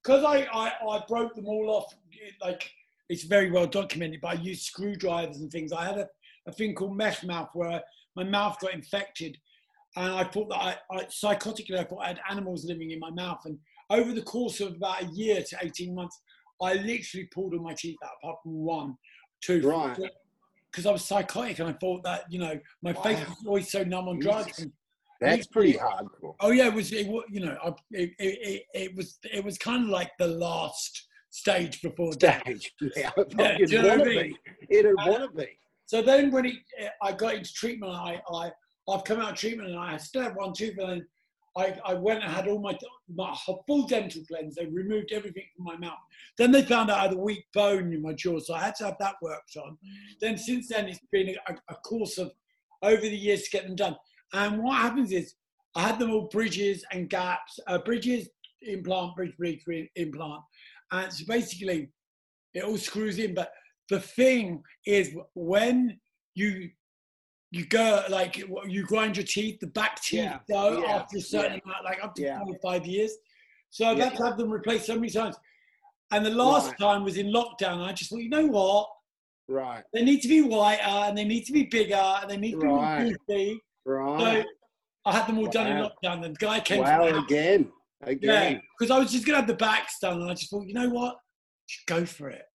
Speaker 1: because I, I, I broke them all off, like it's very well documented, but I used screwdrivers and things. I had a, a thing called meth mouth where my mouth got infected. And I thought that I, I psychotically, I thought I had animals living in my mouth. And over the course of about a year to 18 months, I literally pulled all my teeth out apart from one, two,
Speaker 2: Right.
Speaker 1: Because I was psychotic and I thought that, you know, my face was always so numb on drugs. And
Speaker 2: that's pretty hardcore.
Speaker 1: Oh yeah, it was. It, you know, it, it, it, it was. It was kind of like the last stage before death.
Speaker 2: Yeah,
Speaker 1: Yeah, do you know what I
Speaker 2: to
Speaker 1: mean?
Speaker 2: be. It'd want to be.
Speaker 1: So then, when it, I got into treatment, I, I, I've come out of treatment and I still have one tooth, and then I, I went and had all my, my full dental cleanse. They removed everything from my mouth. Then they found out I had a weak bone in my jaw, so I had to have that worked on. Then since then, it's been a, a course of over the years to get them done. And what happens is, I had them all bridges and gaps, uh, bridges, implant, bridge, bridge, implant. And so basically, it all screws in. But the thing is, when you you go like you grind your teeth, the back teeth
Speaker 2: Yeah,
Speaker 1: go
Speaker 2: yeah,
Speaker 1: after a certain
Speaker 2: yeah.
Speaker 1: amount, like up to
Speaker 2: Yeah.
Speaker 1: four or five years. So I've had to have them replaced so many times. And the last
Speaker 2: Right.
Speaker 1: time was in lockdown. And I just thought, you know what?
Speaker 2: Right,
Speaker 1: They need to be whiter and they need to be bigger and they need to be more
Speaker 2: Right.
Speaker 1: goofy.
Speaker 2: right.
Speaker 1: So I had them all done in
Speaker 2: Wow.
Speaker 1: lockdown. The guy came
Speaker 2: Wow,
Speaker 1: the
Speaker 2: again,
Speaker 1: Yeah,
Speaker 2: again.
Speaker 1: because I was just gonna have the backs done, and I just thought, you know what, just go for it.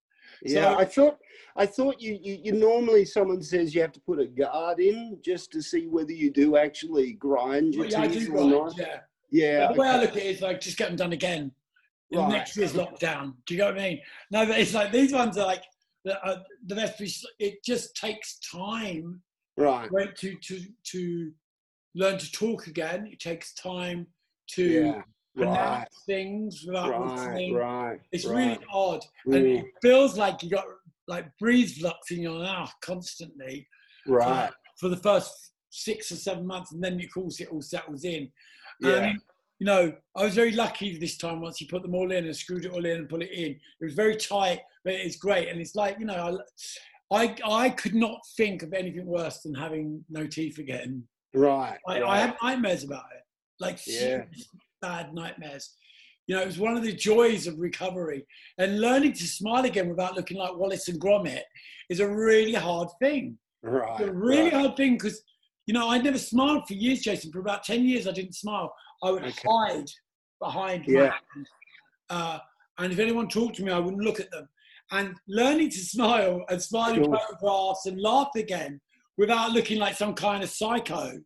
Speaker 2: Yeah,
Speaker 1: So-
Speaker 2: I thought I thought you, you you normally someone says you have to put a guard in just to see whether you do actually grind your
Speaker 1: But yeah,
Speaker 2: teeth or
Speaker 1: grind.
Speaker 2: not.
Speaker 1: Yeah.
Speaker 2: Yeah,
Speaker 1: But the way I look at it is like just get them done again. in
Speaker 2: Right.
Speaker 1: Next year's lockdown. Do you know what I mean? No, but it's like these ones are like the, uh, the best. piece- It just takes time
Speaker 2: right.
Speaker 1: right, to to to learn to talk again. It takes time to
Speaker 2: Yeah. Right.
Speaker 1: things without
Speaker 2: Right.
Speaker 1: listening.
Speaker 2: Right.
Speaker 1: It's
Speaker 2: right.
Speaker 1: really odd, and
Speaker 2: Mm,
Speaker 1: it feels like you got like breeze flux in your mouth constantly
Speaker 2: right.
Speaker 1: for the first six or seven months, and then of course it all settles in.
Speaker 2: Yeah.
Speaker 1: And, you know, I was very lucky this time once you put them all in and screwed it all in and put it in. It was very tight, but it's great. And it's like, you know, I, I, I could not think of anything worse than having no teeth again.
Speaker 2: Right.
Speaker 1: I, I
Speaker 2: right.
Speaker 1: had nightmares about it, like
Speaker 2: Yeah.
Speaker 1: Bad nightmares. You know, it was one of the joys of recovery. And learning to smile again without looking like Wallace and Gromit is a really hard thing.
Speaker 2: right.
Speaker 1: It's a really
Speaker 2: right.
Speaker 1: hard thing because, you know, I never smiled for years, Jason. For about 10 years, I didn't smile. I would
Speaker 2: Okay.
Speaker 1: hide behind my
Speaker 2: Yeah.
Speaker 1: Uh, and if anyone talked to me, I wouldn't look at them. And learning to smile and smile in
Speaker 2: Sure.
Speaker 1: photographs and laugh again without looking like some kind of psycho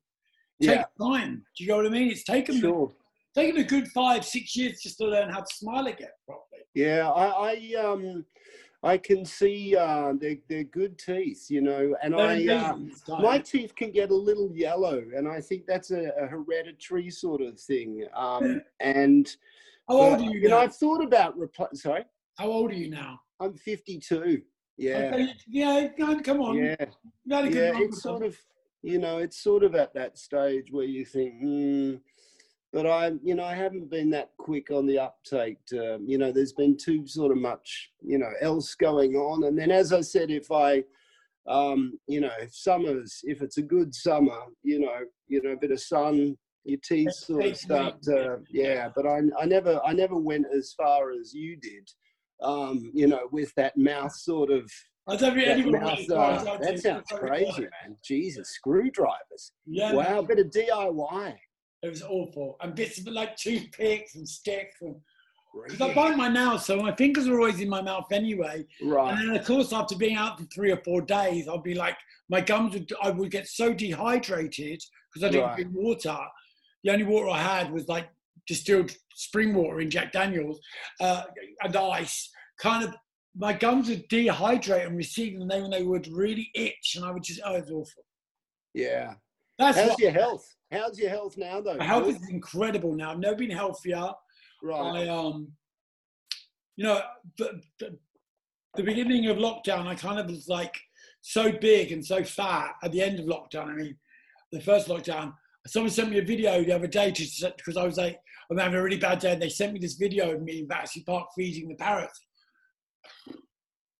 Speaker 2: Yeah.
Speaker 1: takes time. Do you know what I mean? It's taken, me,
Speaker 2: Sure.
Speaker 1: Taken a good five, six years just to learn how to smile again properly.
Speaker 2: Yeah, I, I um, I can see uh, they're they're good teeth, you know, and I uh, my teeth can get a little yellow, and I think that's a, a hereditary sort of thing. Um, and
Speaker 1: How old are you
Speaker 2: you know,
Speaker 1: now?
Speaker 2: I've thought about repl- Sorry,
Speaker 1: How old are you now?
Speaker 2: I'm 52. Yeah,
Speaker 1: Okay, yeah, come on.
Speaker 2: yeah,
Speaker 1: You had a good
Speaker 2: yeah. It's sort of you know, it's sort of at that stage where you think, hmm. But I, you know, I haven't been that quick on the uptake. To, you know, there's been too sort of much, you know, else going on. And then, as I said, if I, um, you know, if summer's, if it's a good summer, you know, you know, a bit of sun, your teeth sort of start to, yeah. But I, I never, I never went as far as you did. Um, you know, with that mouth sort of.
Speaker 1: I don't think
Speaker 2: That,
Speaker 1: anyone
Speaker 2: mouth, uh, that sounds crazy, man. Jesus, screwdrivers.
Speaker 1: Yeah,
Speaker 2: Wow, a bit of DIY.
Speaker 1: It was awful. And bits of like toothpicks and sticks. Because I bite my nails, so my fingers are always in my mouth anyway.
Speaker 2: Right.
Speaker 1: And then, of course, after being out for three or four days, I'll be like, my gums would, I would get so dehydrated because I didn't
Speaker 2: Right.
Speaker 1: drink water. The only water I had was like distilled spring water in Jack Daniels uh, and ice. Kind of, my gums would dehydrate and recede, and then they would really itch, and I would just, oh, it's awful.
Speaker 2: Yeah.
Speaker 1: That's
Speaker 2: How's
Speaker 1: what,
Speaker 2: your health? How's your health now, though?
Speaker 1: my health is incredible now. I've never been healthier.
Speaker 2: right.
Speaker 1: I um, you know, the, the, the beginning of lockdown, I kind of was like so big and so fat at the end of lockdown. I mean, the first lockdown, someone sent me a video the other day to because I was like, I'm having a really bad day, and they sent me this video of me in Battersea Park feeding the parrots.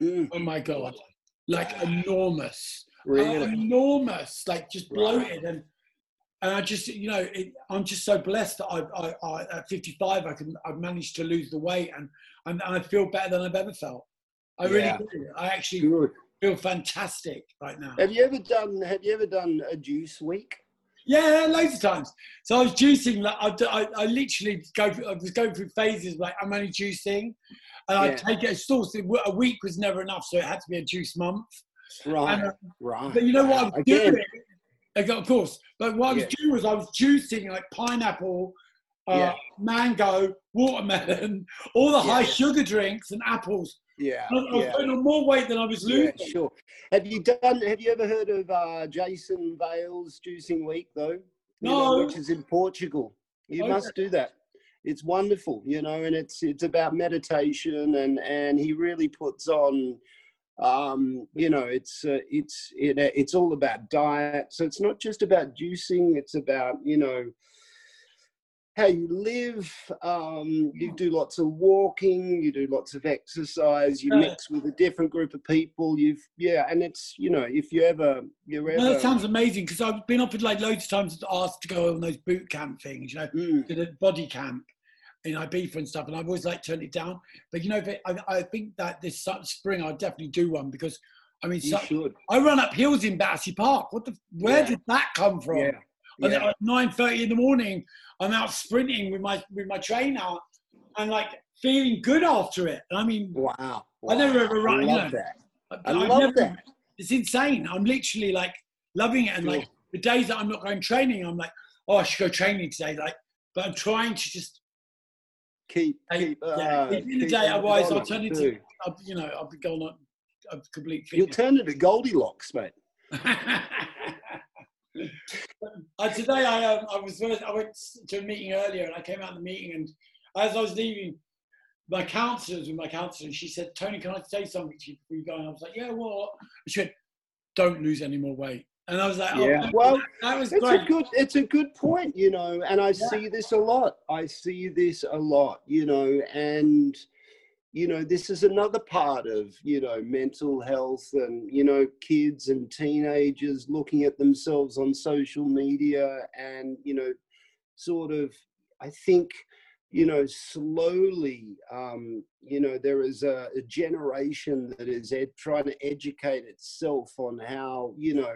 Speaker 2: Mm,
Speaker 1: Oh my god, like enormous,
Speaker 2: really?
Speaker 1: enormous, like just
Speaker 2: Right.
Speaker 1: bloated and. And I just, you know, it, I'm just so blessed that I, I, I, at 55, I can, I've managed to lose the weight and, and, and I feel better than I've ever felt. I really do. I actually
Speaker 2: Good.
Speaker 1: feel fantastic right now.
Speaker 2: Have you ever done? Have you ever done a juice week?
Speaker 1: Yeah, loads of times. So I was juicing. Like I, I, I literally go. I was going through phases. Like I'm only juicing, and I
Speaker 2: Yeah.
Speaker 1: take it source. A week was never enough, so it had to be a juice month.
Speaker 2: Right.
Speaker 1: And, uh,
Speaker 2: right.
Speaker 1: But you know what I was
Speaker 2: Again.
Speaker 1: doing? Of course. But what I was
Speaker 2: Yeah.
Speaker 1: doing was I was juicing like pineapple, uh,
Speaker 2: Yeah.
Speaker 1: mango, watermelon, all the high sugar drinks and apples.
Speaker 2: Yeah.
Speaker 1: I was
Speaker 2: Yeah.
Speaker 1: putting on more weight than I was
Speaker 2: Yeah,
Speaker 1: losing.
Speaker 2: sure. Have you done? Have you ever heard of uh, Jason Vale's juicing week though? You know,
Speaker 1: No.
Speaker 2: which is in Portugal. You
Speaker 1: Okay.
Speaker 2: must do that. It's wonderful, you know, and it's it's about meditation and and he really puts on. Um, you know, it's uh, it's it, it's all about diet. So it's not just about juicing. It's about you know how you live. Um, you do lots of walking, you do lots of exercise, you mix with a different group of people. You've yeah, and it's you know if you ever you're ever
Speaker 1: No, that sounds amazing because I've been offered like loads of times to ask to go on those boot camp things, you know,
Speaker 2: Mm,
Speaker 1: to the body camp in Ibiza and stuff, and I've always like turned it down. But you know, I, I think that this spring I'll definitely do one because I mean, so. I run up hills in Battersea Park. What the? Where
Speaker 2: Yeah.
Speaker 1: did that come from?
Speaker 2: Yeah.
Speaker 1: And
Speaker 2: Yeah.
Speaker 1: at nine thirty in the morning, I'm out sprinting with my with my trainer, and like feeling good after it. I mean,
Speaker 2: Wow.
Speaker 1: I never ever run-
Speaker 2: I
Speaker 1: you
Speaker 2: love
Speaker 1: know,
Speaker 2: that. I
Speaker 1: I've
Speaker 2: love
Speaker 1: never-
Speaker 2: that.
Speaker 1: It's insane. I'm literally like loving it, and like the days that I'm not going training, I'm like, oh, I should go training today. Like, but I'm trying to just,
Speaker 2: Keep,
Speaker 1: I-
Speaker 2: keep.
Speaker 1: yeah,
Speaker 2: uh,
Speaker 1: at the end of the
Speaker 2: keep
Speaker 1: day, otherwise I'll turn into-. I'll, you know, I'll be going on a complete
Speaker 2: You'll
Speaker 1: fitness.
Speaker 2: turn into Goldilocks, mate.
Speaker 1: Uh, today I um, I was I went to a meeting earlier and I came out of the meeting and as I was leaving, my counsellor was with my counsellor and she said, Tony, can I say something to you before you go? And I was like, yeah, what? she said, don't lose any more weight. And I was like, oh,
Speaker 2: yeah. well, that was it's great. a good, it's a good point, you know. And I yeah. see this a lot. I see this a lot, you know. And you know, this is another part of you know mental health and you know kids and teenagers looking at themselves on social media and you know, sort of. I think you know, slowly, um, you know, there is a, a generation that is ed- trying to educate itself on how, you know,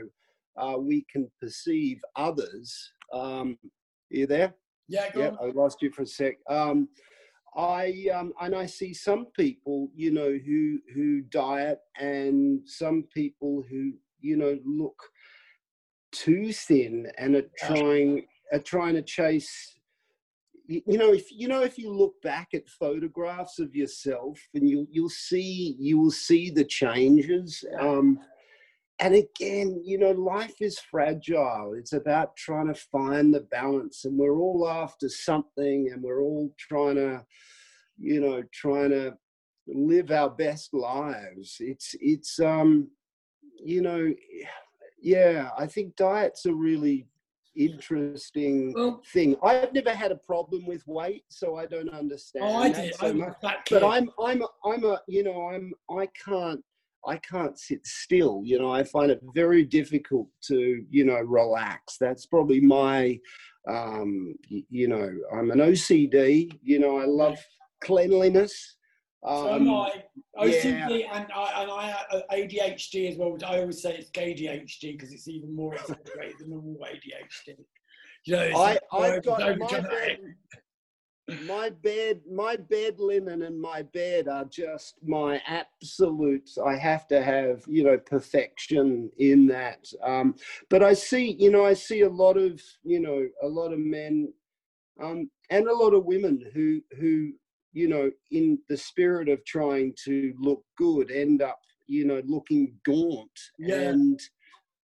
Speaker 2: uh, we can perceive others. Um, are you there?
Speaker 1: Yeah,
Speaker 2: yeah. On. I lost you for a sec. Um, I um, and I see some people, you know, who who diet, and some people who, you know, look too thin and are trying are trying to chase you know if you know if you look back at photographs of yourself and you you'll see you will see the changes um, and again you know life is fragile it's about trying to find the balance and we're all after something and we're all trying to you know trying to live our best lives it's it's um you know yeah i think diets are really interesting well, thing. I've never had a problem with weight, so I don't understand.
Speaker 1: Oh, I did.
Speaker 2: So
Speaker 1: much.
Speaker 2: But I'm, I'm, I'm a, you know, I'm, I can't, I can't sit still. You know, I find it very difficult to, you know, relax. That's probably my, um, you know, I'm an OCD. You know, I love cleanliness.
Speaker 1: Um, so am I. OCD yeah. and I and I uh, ADHD as well. I always say it's ADHD because it's even more exaggerated than normal ADHD.
Speaker 2: You know, I I've got my my bed, my bed linen and my bed are just my absolutes. I have to have you know perfection in that. Um, but I see you know I see a lot of you know a lot of men um, and a lot of women who who you know, in the spirit of trying to look good, end up, you know, looking gaunt yeah. and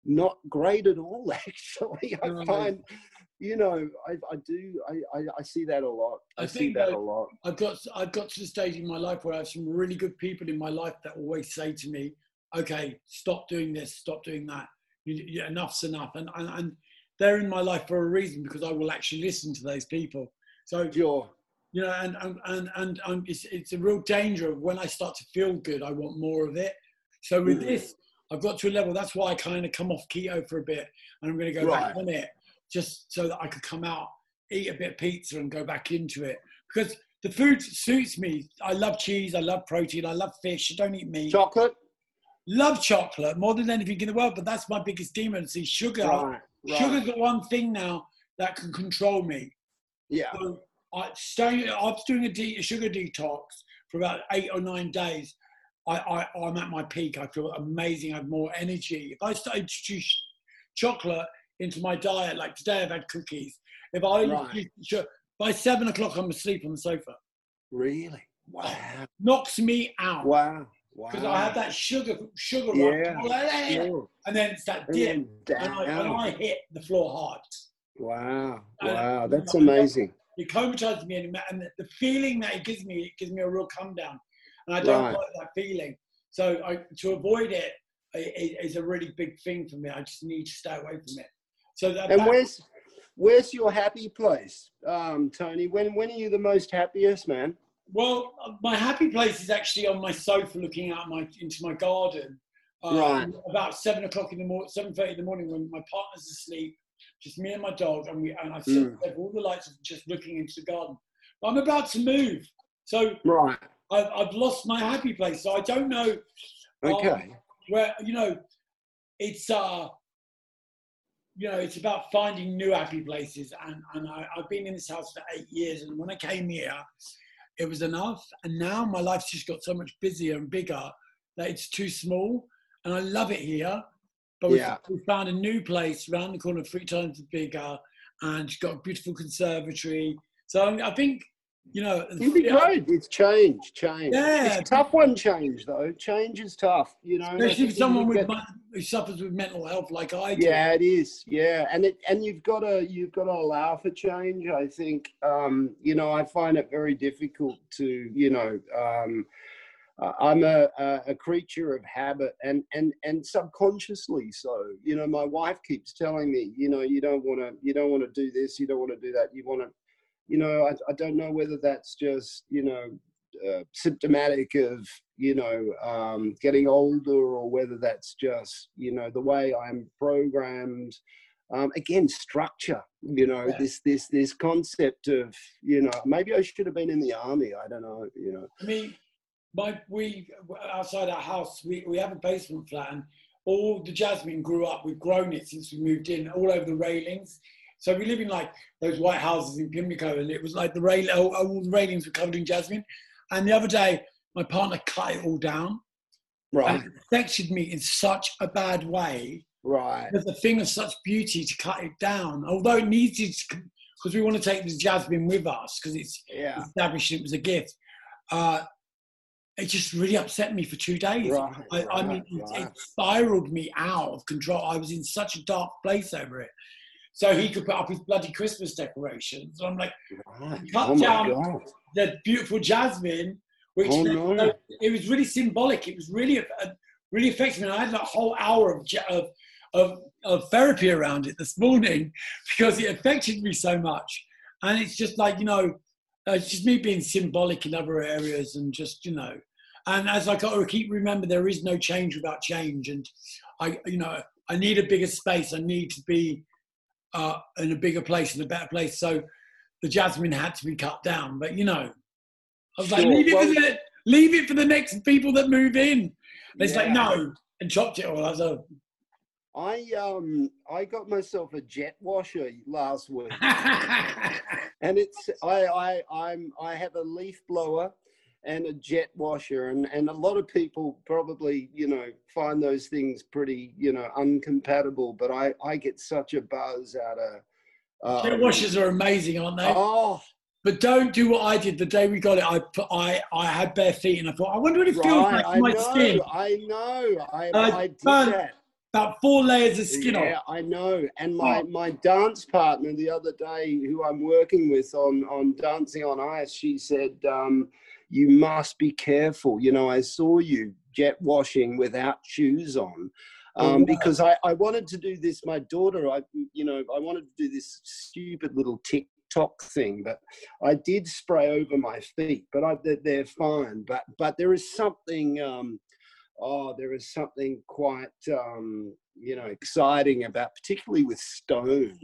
Speaker 2: not great at all. Actually, I find, you know, I, I do, I, I, I, see that a lot. I, I see that, that a lot.
Speaker 1: I've got, I've got to the stage in my life where I have some really good people in my life that always say to me, "Okay, stop doing this, stop doing that. You, you, enough's enough." And, and and they're in my life for a reason because I will actually listen to those people. So
Speaker 2: sure
Speaker 1: you know, and and and, and um, it's it's a real danger of when I start to feel good, I want more of it. So with mm. this, I've got to a level. That's why I kind of come off keto for a bit, and I'm going to go right. back on it just so that I could come out, eat a bit of pizza, and go back into it because the food suits me. I love cheese. I love protein. I love fish. I don't eat meat.
Speaker 2: Chocolate.
Speaker 1: Love chocolate more than anything in the world, but that's my biggest demon. See, sugar. Right. Right. Sugar's the one thing now that can control me.
Speaker 2: Yeah. So
Speaker 1: I stay. I was doing a, de- a sugar detox for about eight or nine days. I, I, I'm at my peak. I feel amazing. I have more energy. If I start to introduce chocolate into my diet, like today I've had cookies. If I right. by seven o'clock I'm asleep on the sofa.
Speaker 2: Really?
Speaker 1: Wow. Knocks me out.
Speaker 2: Wow. Wow.
Speaker 1: Because wow. I have that sugar, sugar yeah. Rush, eh, eh, eh. and then it's that dip, and, and, I, and, I, hit the floor hard.
Speaker 2: Wow! Wow, that's amazing.
Speaker 1: It comatizes me, and, and the feeling that it gives me, it gives me a real come down, and I don't right. like that feeling. So I, to avoid it, it is a really big thing for me. I just need to stay away from it. So that,
Speaker 2: and where's where's your happy place, um, Tony? When when are you the most happiest, man?
Speaker 1: Well, my happy place is actually on my sofa, looking out my into my garden.
Speaker 2: Um, right.
Speaker 1: About seven o'clock in the morning, seven thirty in the morning, when my partner's asleep, just me and my dog, and we and I set mm. all the lights just looking into the garden. But I'm about to move, so
Speaker 2: right.
Speaker 1: I've, I've lost my happy place, so I don't know.
Speaker 2: Um, okay.
Speaker 1: where you know, it's uh, you know, it's about finding new happy places, and and I, I've been in this house for eight years, and when I came here, it was enough, and now my life's just got so much busier and bigger that it's too small, and I love it here but yeah. we, found a new place around the corner, three times bigger, and she's got a beautiful conservatory. So I think you know,
Speaker 2: It'd be great. It's change, change.
Speaker 1: Yeah.
Speaker 2: It's a tough one, change though. Change is tough, you know.
Speaker 1: especially if someone with
Speaker 2: get-
Speaker 1: who suffers with mental health like I do.
Speaker 2: Yeah, it is. Yeah, and it and you've got to you've got to allow for change. I think um, you know I find it very difficult to you know um, I'm a, a a creature of habit and and and subconsciously so. You know, my wife keeps telling me, you know, you don't want to you don't want to do this, you don't want to do that, you want to, you know, I, I don't know whether that's just you know uh, symptomatic of you know um, getting older or whether that's just you know the way I'm programmed. Um, again, structure. You know
Speaker 1: Yeah.
Speaker 2: this this this concept of you know maybe I should have been in the army. I don't know. You know.
Speaker 1: I mean, my we outside our house, we, we have a basement flat, and all the jasmine grew up. We've grown it since we moved in, all over the railings. So we live in like those white houses in Pimlico, and it was like the rail, all, all the railings were covered in jasmine. And the other day, my partner cut it all down,
Speaker 2: Right.
Speaker 1: and it affected me in such a bad way.
Speaker 2: Right.
Speaker 1: There's a thing of such beauty to cut it down, although it needed because we want to take this jasmine with us because it's
Speaker 2: Yeah.
Speaker 1: established it was a gift. Uh, it just really upset me for two days.
Speaker 2: Right.
Speaker 1: I, I mean,
Speaker 2: right,
Speaker 1: it, it spiraled me out of control. I was in such a dark place over it. So he could put up his bloody Christmas decorations. And I'm like,
Speaker 2: Right.
Speaker 1: cut
Speaker 2: Oh
Speaker 1: down-
Speaker 2: god.
Speaker 1: the beautiful jasmine, which
Speaker 2: Oh, no.
Speaker 1: it was really symbolic. It was really, uh, really effective. And I had a whole hour of, of, of, of therapy around it this morning because it affected me so much. And it's just like, you know, uh, it's just me being symbolic in other areas and just, you know, and as I got to keep remember, there is no change without change. And I, you know, I need a bigger space. I need to be uh, in a bigger place, in a better place. So the jasmine had to be cut down. But you know, I was like, leave it,
Speaker 2: well-
Speaker 1: for the, leave it for the next people that move in. And it's like, no, and chopped it all. I was
Speaker 2: I um I got myself a jet washer last week. and it's I, I I'm I have a leaf blower and a jet washer and and a lot of people probably you know find those things pretty you know uncompatible but I I get such a buzz out of
Speaker 1: jet
Speaker 2: um,
Speaker 1: washers are amazing, aren't they?
Speaker 2: oh
Speaker 1: But don't do what I did the day we got it. I put, I I had bare feet and I thought, I wonder what it feels
Speaker 2: right
Speaker 1: like
Speaker 2: I
Speaker 1: on my
Speaker 2: know
Speaker 1: skin.
Speaker 2: I know I
Speaker 1: Uh,
Speaker 2: I did that
Speaker 1: About four layers of skin
Speaker 2: yeah,
Speaker 1: off.
Speaker 2: I know. And my, my dance partner the other day, who I'm working with on, on Dancing on Ice, she said, um, You must be careful. You know, I saw you jet washing without shoes on.
Speaker 1: Oh,
Speaker 2: Um, because I, I wanted to do this, my daughter, I, you know, I wanted to do this stupid little TikTok thing, but I did spray over my feet, but I, they're, they're fine. But, but there is something, um, oh, there is something quite, um, you know, exciting about, particularly with stone.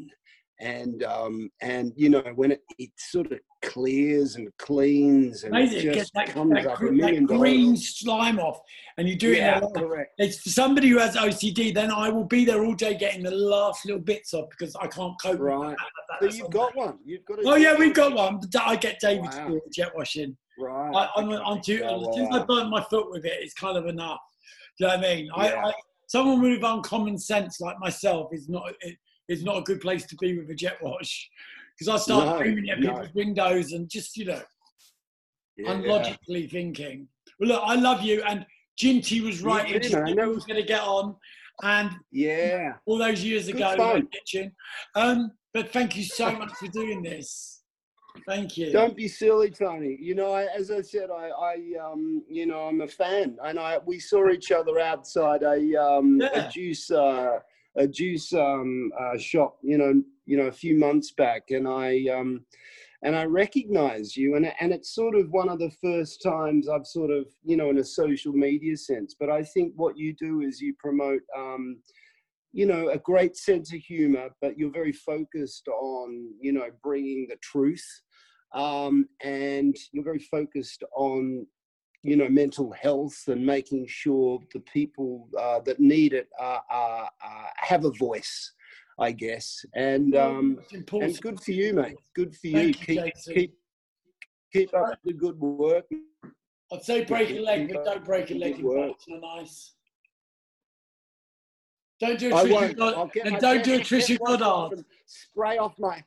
Speaker 2: And um, and you know when it, it sort of clears and cleans and
Speaker 1: Amazing.
Speaker 2: it
Speaker 1: It gets
Speaker 2: just
Speaker 1: that,
Speaker 2: comes
Speaker 1: that,
Speaker 2: up a
Speaker 1: gr-
Speaker 2: million
Speaker 1: that green
Speaker 2: dollars.
Speaker 1: slime off, and you do it.
Speaker 2: Yeah,
Speaker 1: a-
Speaker 2: correct.
Speaker 1: It's for somebody who has OCD. Then I will be there all day getting the last little bits off because I can't cope. with
Speaker 2: Right.
Speaker 1: that.
Speaker 2: So you've got one. You've got. A
Speaker 1: Oh yeah, we've got one. But I get David to do it, jet washing.
Speaker 2: Right.
Speaker 1: I, I'm,
Speaker 2: okay.
Speaker 1: I'm too.
Speaker 2: Yeah,
Speaker 1: since I
Speaker 2: wow.
Speaker 1: burnt my foot with it, it's kind of enough. Do you know what I mean? I,
Speaker 2: Yeah.
Speaker 1: I, someone with uncommon sense like myself is not it, is not a good place to be with a jet wash because I start
Speaker 2: No,
Speaker 1: screaming at
Speaker 2: no.
Speaker 1: people's windows and just you know
Speaker 2: Yeah.
Speaker 1: unlogically thinking. Well, look, I love you, and Ginty was right.
Speaker 2: too,
Speaker 1: He just
Speaker 2: man.
Speaker 1: knew
Speaker 2: That
Speaker 1: we was going to get on, and
Speaker 2: Yeah.
Speaker 1: all those years
Speaker 2: Good
Speaker 1: ago in the kitchen. Um, but thank you so much for doing this. Thank you.
Speaker 2: Don't be silly, Tony. You know, I, as I said, I, I, um, you know, I'm a fan, and I we saw each other outside a, um,
Speaker 1: Yeah.
Speaker 2: a juice, uh, a juice um, uh, shop. You know, you know, a few months back, and I, um, and I recognize you, and and it's sort of one of the first times I've sort of, you know, in a social media sense. But I think what you do is you promote. Um, you know a great sense of humor but you're very focused on you know bringing the truth um, and you're very focused on you know mental health and making sure the people uh, that need it are, are, are, have a voice i guess and um,
Speaker 1: It's
Speaker 2: and good for you mate good for you keep
Speaker 1: Jason.
Speaker 2: keep keep up the good work
Speaker 1: I'd say break a leg, but don't break a leg in boats on ice. Don't do a Trisha
Speaker 2: won't. I'll
Speaker 1: God,
Speaker 2: get
Speaker 1: and don't do a Trisha Goddard.
Speaker 2: spray off my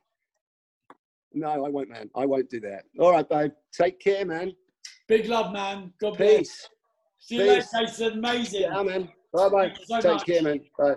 Speaker 2: No, I won't, man. I won't do that. All right, babe. Take care, man.
Speaker 1: Big love, man. God bless.
Speaker 2: Peace.
Speaker 1: See you
Speaker 2: Peace.
Speaker 1: later, Jason. Amazing.
Speaker 2: Yeah, man. Bye bye.
Speaker 1: Thank you so
Speaker 2: Take
Speaker 1: much.
Speaker 2: care, man. Bye.